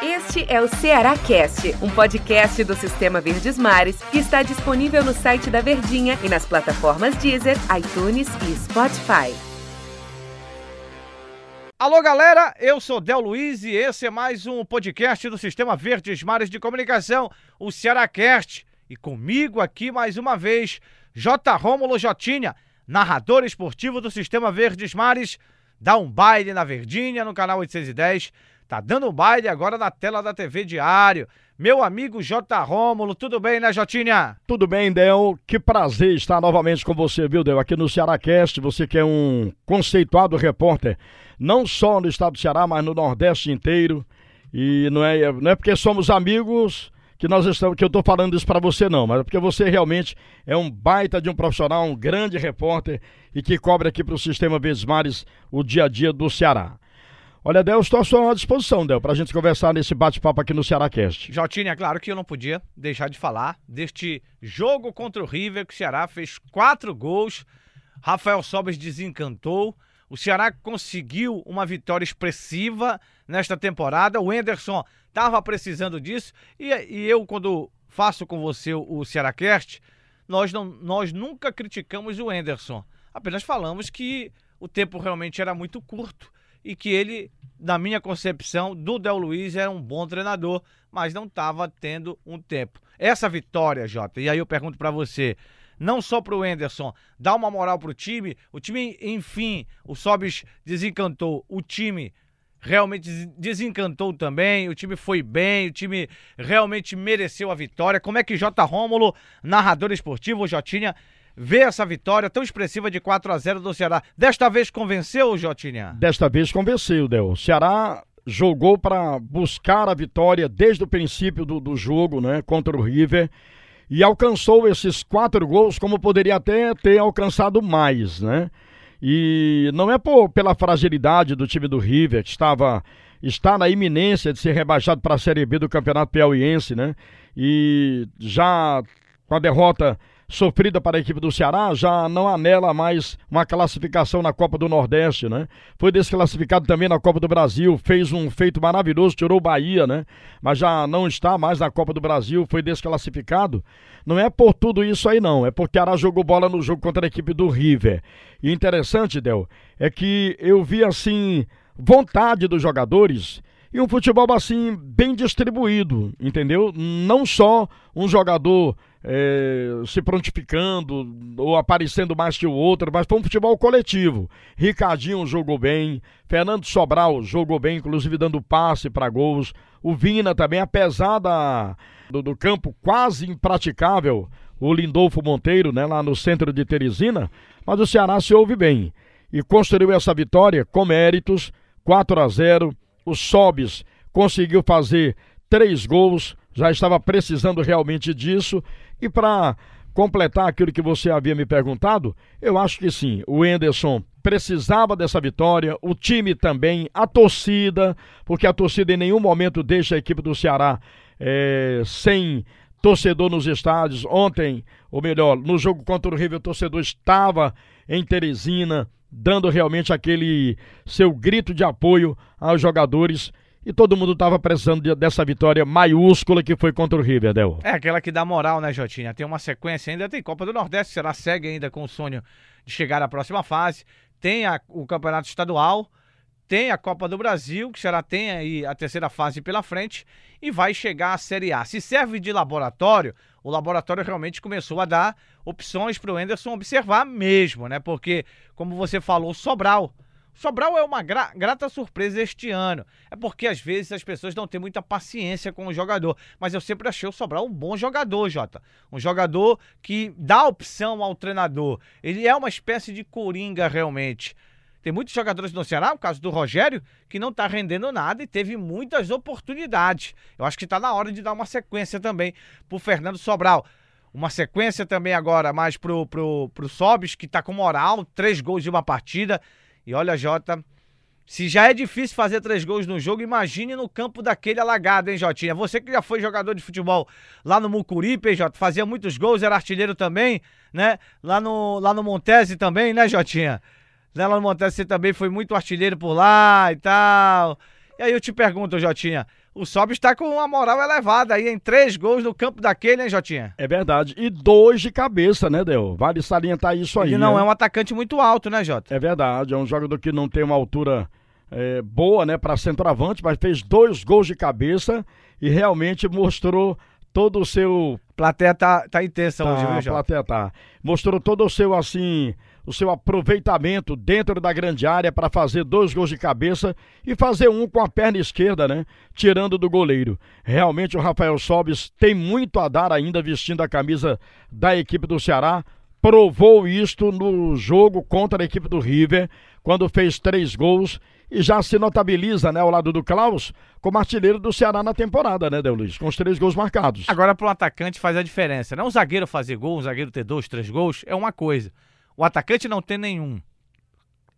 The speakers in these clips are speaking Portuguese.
Este é o Ceará Cast, um podcast do Sistema Verdes Mares que está disponível no site da Verdinha e nas plataformas Deezer, iTunes e Spotify. Alô, galera, eu sou Del Luiz e esse é mais um podcast do Sistema Verdes Mares de Comunicação, o Cearacast. E comigo aqui mais uma vez, J. Rômulo Jotinha, narrador esportivo do Sistema Verdes Mares, dá um baile na Verdinha no canal 810, tá dando um baile agora na tela da TV Diário. Meu amigo J. Rômulo, tudo bem, né, Jotinha? Tudo bem, Del. Que prazer estar novamente com você, viu, Del? Aqui no Cearacast, você que é um conceituado repórter, não só no estado do Ceará, mas no Nordeste inteiro. E não é, não é porque somos amigos que nós estamos, que eu estou falando isso para você não, mas é porque você realmente é um baita de um profissional, um grande repórter e que cobre aqui para o Sistema Vesmares o dia a dia do Ceará. Olha, Del, estou à sua disposição, Del, para a gente conversar nesse bate-papo aqui no Ceará Cast. Jotinha, é claro que eu não podia deixar de falar deste jogo contra o River, que o Ceará fez quatro gols, Rafael Sobes desencantou, o Ceará conseguiu uma vitória expressiva nesta temporada, o Enderson estava precisando disso, e, e, eu, quando faço com você o, o Ceará Cast, nós, não, nós nunca criticamos o Enderson, apenas falamos que o tempo realmente era muito curto e que ele, na minha concepção, do Del Luiz era um bom treinador, mas não estava tendo um tempo. Essa vitória, Jota, e aí eu pergunto para você, não só para o Enderson, dá uma moral para o time, o time, enfim, o Sobis desencantou, o time realmente desencantou também, o time foi bem, o time realmente mereceu a vitória. Como é que J. Rômulo, narrador esportivo, Jotinha, vê essa vitória tão expressiva de 4 a 0 do Ceará. Desta vez convenceu, Jotinha? Desta vez convenceu, Del. O Ceará jogou para buscar a vitória desde o princípio do, do jogo, né, contra o River. E alcançou esses quatro gols, como poderia até ter alcançado mais, né? E não é por, pela fragilidade do time do River, que estava está na iminência de ser rebaixado para a Série B do Campeonato Piauiense, né? E já com a derrota sofrida para a equipe do Ceará, já não anela mais uma classificação na Copa do Nordeste, né? Foi desclassificado também na Copa do Brasil, fez um feito maravilhoso, tirou o Bahia, né? Mas já não está mais na Copa do Brasil, foi desclassificado. Não é por tudo isso aí não, é porque Ceará jogou bola no jogo contra a equipe do River. E interessante, Del, é que eu vi assim vontade dos jogadores e um futebol assim bem distribuído, entendeu? Não só um jogador é, se prontificando ou aparecendo mais que o outro, mas foi um futebol coletivo. Ricardinho jogou bem, Fernando Sobral jogou bem, inclusive dando passe para gols. O Vina também, apesar da, do, do, campo quase impraticável, o Lindolfo Monteiro, né, lá no centro de Teresina, mas o Ceará se ouve bem e construiu essa vitória com méritos, 4 a 0. O Sobis conseguiu fazer três gols, já estava precisando realmente disso e para completar aquilo que você havia me perguntado, eu acho que sim, o Enderson precisava dessa vitória, o time também, a torcida, porque a torcida em nenhum momento deixa a equipe do Ceará é, sem torcedor nos estádios. Ontem, ou melhor, no jogo contra o River, o torcedor estava em Teresina, dando realmente aquele seu grito de apoio aos jogadores e todo mundo estava precisando dessa vitória maiúscula que foi contra o River, Del. É aquela que dá moral, né, Jotinha? Tem uma sequência ainda, tem Copa do Nordeste, será segue ainda com o sonho de chegar à próxima fase. Tem a, o Campeonato Estadual, tem a Copa do Brasil, que será tem aí a terceira fase pela frente e vai chegar à Série A. Se serve de laboratório, o laboratório realmente começou a dar opções para o Anderson observar mesmo, né? Porque, como você falou, Sobral Sobral é uma gra grata surpresa este ano. É porque às vezes as pessoas não têm muita paciência com o jogador. Mas eu sempre achei o Sobral um bom jogador, Jota. Um jogador que dá opção ao treinador. Ele é uma espécie de coringa realmente. Tem muitos jogadores no Ceará, o caso do Rogério, que não está rendendo nada e teve muitas oportunidades. Eu acho que está na hora de dar uma sequência também pro Fernando Sobral. Uma sequência também agora mais pro, pro, pro Sobis, que está com moral, três gols de uma partida. E olha, Jota, se já é difícil fazer três gols no jogo, imagine no campo daquele alagado, hein, Jotinha? Você que já foi jogador de futebol lá no Mucuripe, Jota, fazia muitos gols, era artilheiro também, né? Lá no, lá no Montese também, né, Jotinha? Lá no Montese você também foi muito artilheiro por lá e tal. E aí eu te pergunto, Jotinha, o Sobe está com uma moral elevada aí em três gols no campo daquele, hein, Jotinha? É verdade. E dois de cabeça, né, Del? Vale salientar isso aí. Ele não né? é um atacante muito alto, né, Jota? É verdade. É um jogador que não tem uma altura é, boa, né, para centroavante, mas fez dois gols de cabeça e realmente mostrou todo o seu. Plateia tá, tá intensa tá, hoje, viu, A Jota? plateia tá. Mostrou todo o seu, assim, o seu aproveitamento dentro da grande área para fazer dois gols de cabeça e fazer um com a perna esquerda, né? Tirando do goleiro. Realmente o Rafael Sobis tem muito a dar ainda vestindo a camisa da equipe do Ceará. Provou isto no jogo contra a equipe do River, quando fez três gols e já se notabiliza, né, ao lado do Klaus, como artilheiro do Ceará na temporada, né, Del Luiz? Com os três gols marcados. Agora, para um atacante faz a diferença. Não um zagueiro fazer gol, um zagueiro ter dois, três gols, é uma coisa. O atacante não tem nenhum.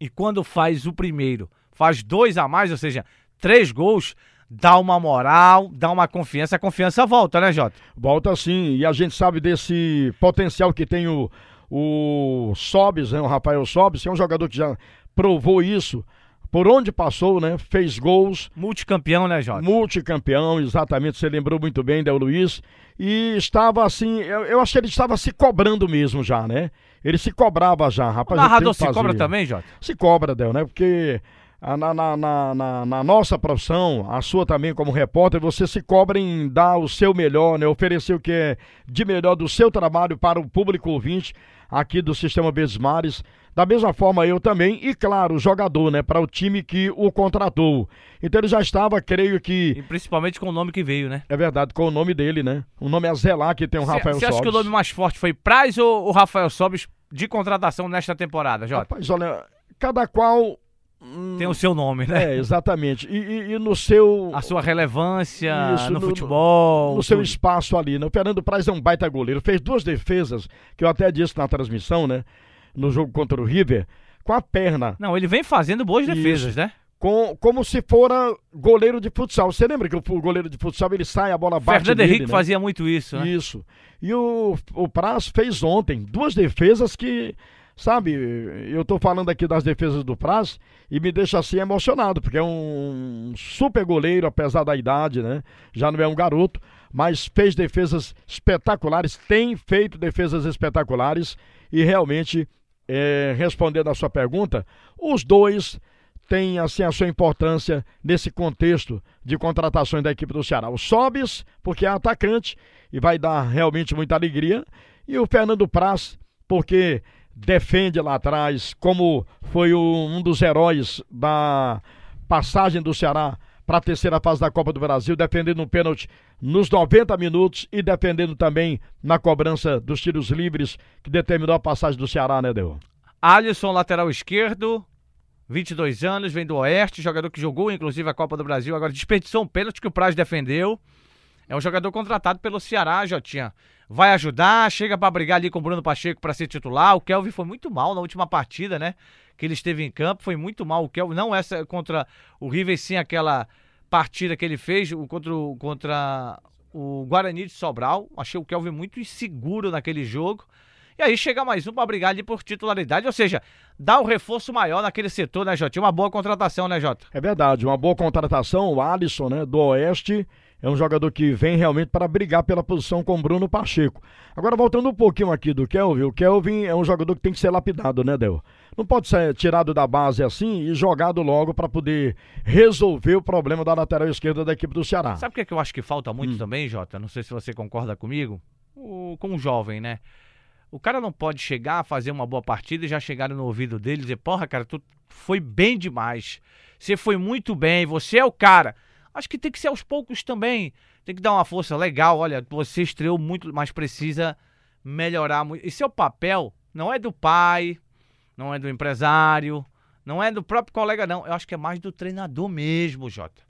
E quando faz o primeiro, faz dois a mais, ou seja, três gols, dá uma moral, dá uma confiança. A confiança volta, né, Jota? Volta sim. E a gente sabe desse potencial que tem o, o Sobis, né, o Rafael Sobis, que é um jogador que já provou isso por onde passou, né? Fez gols. Multicampeão, né, Jota? Multicampeão, exatamente, você lembrou muito bem, Del Luiz. E estava assim, eu, eu acho que ele estava se cobrando mesmo já, né? Ele se cobrava já, rapaz. O narrador se cobra também, Jota? Se cobra, Del, né? Porque na, na, na, na- nossa profissão, a sua também como repórter, você se cobra em dar o seu melhor, né? Oferecer o que é de melhor do seu trabalho para o público ouvinte aqui do Sistema Verdes Mares. Da mesma forma eu também, e claro, o jogador, né? Para o time que o contratou. Então ele já estava, creio que, E principalmente com o nome que veio, né? é verdade, com o nome dele, né? O nome a zelar que tem o Rafael Você acha que o Sobis. nome mais forte foi Praz ou o Rafael Sobis de contratação nesta temporada, Jota? Rapaz, olha, cada qual... Tem o seu nome, né? É, exatamente. E, e- e no seu... A sua relevância Isso, no, no- futebol. no seu espaço ali, né? O Fernando Praz é um baita goleiro. Fez duas defesas, que eu até disse na transmissão, né? No jogo contra o River, com a perna, Não, ele vem fazendo boas Isso. defesas, né? com, como se fora goleiro de futsal. Você lembra que o, o goleiro de futsal ele sai, a bola bate Fernando nele, Henrique né? fazia muito isso, né? Isso. E o, o Praz fez ontem duas defesas que, sabe, eu tô falando aqui das defesas do Praz e me deixa assim emocionado, porque é um super goleiro, apesar da idade, né? Já não é um garoto, mas fez defesas espetaculares, tem feito defesas espetaculares e realmente, é, respondendo a sua pergunta, os dois têm assim a sua importância nesse contexto de contratações da equipe do Ceará. O Sobis, porque é atacante e vai dar realmente muita alegria, e o Fernando Praz, porque defende lá atrás, como foi um dos heróis da passagem do Ceará para a terceira fase da Copa do Brasil, defendendo um pênalti nos 90 minutos e defendendo também na cobrança dos tiros livres que determinou a passagem do Ceará, né, Deu? Alisson, lateral esquerdo, 22 anos, vem do Oeste, jogador que jogou inclusive a Copa do Brasil, agora desperdiçou um pênalti que o Praz defendeu. É um jogador contratado pelo Ceará, Jotinha. Vai ajudar, chega pra brigar ali com o Bruno Pacheco pra ser titular. O Kelvin foi muito mal na última partida, né? Que ele esteve em campo, foi muito mal. O Kelvin, não essa contra o River, sim aquela partida que ele fez contra, o- contra o Guarani de Sobral. Achei o Kelvin muito inseguro naquele jogo. E aí chega mais um pra brigar ali por titularidade, ou seja, dá um reforço maior naquele setor, né, Jota? Uma boa contratação, né, Jota? É verdade, uma boa contratação, o Alisson, né, do Oeste, é um jogador que vem realmente para brigar pela posição com o Bruno Pacheco. Agora, voltando um pouquinho aqui do Kelvin, o Kelvin é um jogador que tem que ser lapidado, né, Del? Não pode ser tirado da base assim e jogado logo para poder resolver o problema da lateral esquerda da equipe do Ceará. Sabe o que, é que eu acho que falta Hum. muito também, Jota? Não sei se você concorda comigo. O, com um jovem, né? O cara não pode chegar, fazer uma boa partida e já chegar no ouvido dele e dizer: Porra, cara, tu foi bem demais. Você foi muito bem, você é o cara. Acho que tem que ser aos poucos também. Tem que dar uma força legal. Olha, você estreou muito, mas precisa melhorar muito. É o papel, não é do pai, não é do empresário, não é do próprio colega, não. Eu acho que é mais do treinador mesmo, Jota.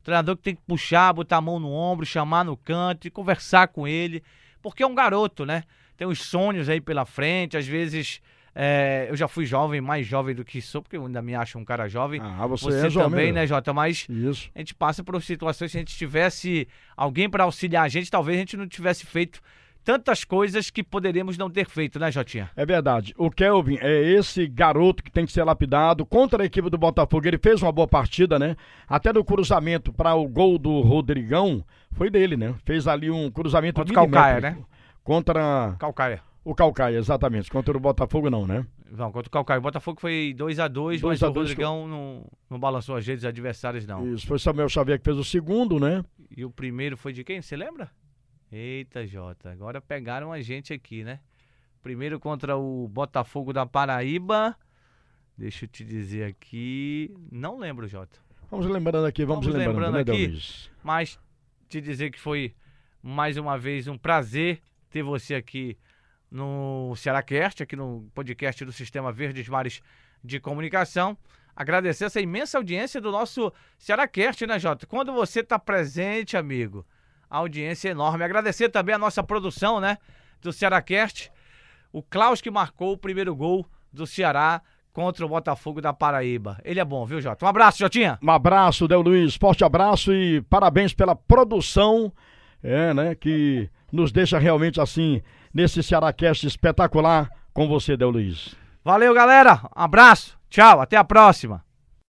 O treinador que tem que puxar, botar a mão no ombro, chamar no canto e conversar com ele. Porque é um garoto, né? Tem os sonhos aí pela frente. Às vezes, é, eu já fui jovem, mais jovem do que sou, porque eu ainda me acho um cara jovem. Ah, você, Você é jovem, também, né, Jota? Mas Isso. a gente passa por situações, se a gente tivesse alguém para auxiliar a gente, talvez a gente não tivesse feito tantas coisas que poderíamos não ter feito, né, Jotinha? É verdade. O Kelvin é esse garoto que tem que ser lapidado contra a equipe do Botafogo. Ele fez uma boa partida, né? Até no cruzamento para o gol do Rodrigão, foi dele, né? Fez ali um cruzamento contra o Calcaia, né? Contra Calcaia. O Calcaia, exatamente. Contra o Botafogo não, né? Não, contra o Calcaia. O Botafogo foi 2x2, mas o Rodrigão não, não balançou as redes adversárias, não. Isso, foi Samuel Xavier que fez o segundo, né? E o primeiro foi de quem? Você lembra? Eita, Jota, agora pegaram a gente aqui, né? Primeiro contra o Botafogo da Paraíba. Deixa eu te dizer aqui. Não lembro, Jota. Vamos lembrando aqui, vamos, vamos lembrando, lembrando né, aqui. Mas te dizer que foi mais uma vez um prazer ter você aqui no Cearacast, aqui no podcast do Sistema Verdes Mares de Comunicação. Agradecer essa imensa audiência do nosso Cearacast, né, Jota? Quando você está presente, amigo, a audiência é enorme. Agradecer também a nossa produção, né, do Cearacast, o Klaus que marcou o primeiro gol do Ceará contra o Botafogo da Paraíba. Ele é bom, viu, Jota? Um abraço, Jotinha. Um abraço, Del Luiz. Forte abraço e parabéns pela produção, é, né, que nos deixa realmente assim, nesse Cearacast espetacular com você, Del Luiz. Valeu, galera. Abraço. Tchau. Até a próxima.